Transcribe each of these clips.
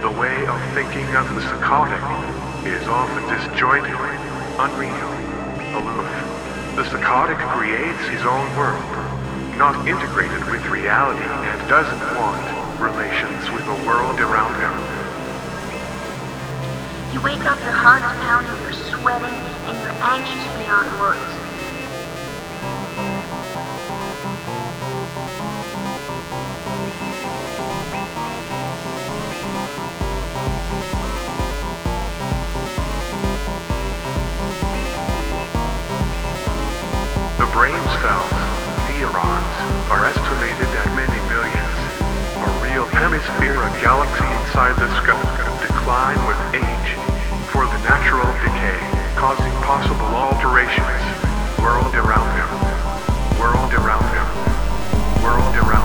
The way of thinking of the psychotic is often disjointed, unreal, aloof. The psychotic creates his own world, not integrated with reality and doesn't want relations with the world around him. You wake up your heart's pounding, you're sweating, and you're anxious beyond words. a galaxy inside the scope decline with age for the natural decay causing possible alterations. World around him world around him world around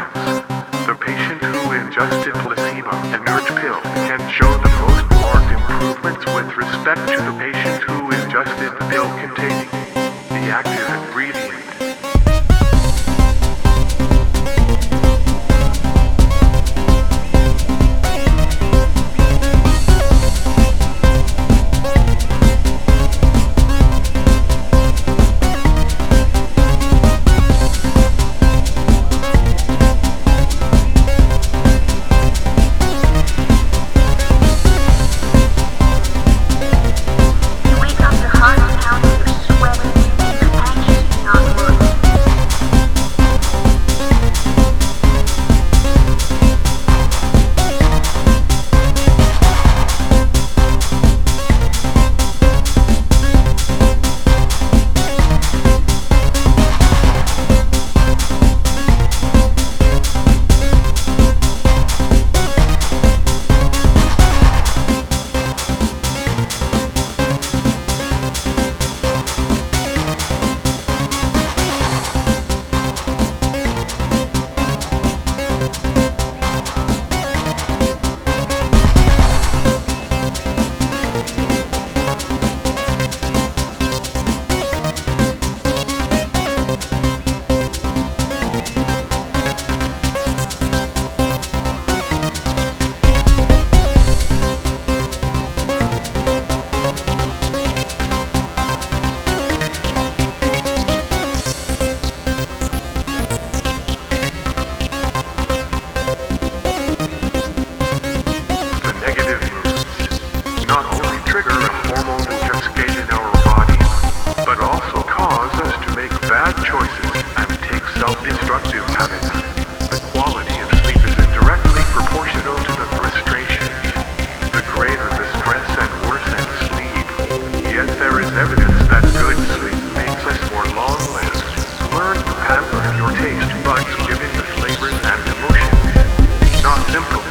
times. The patient who ingested placebo and urge pill can show the most marked improvements with respect to the patient who ingested the pill containing the active ingredient.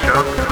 Chuck.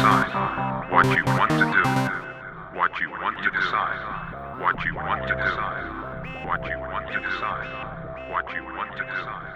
Decide what you want to do, what you want to decide, what you want to decide, what you want to decide, what you want to decide.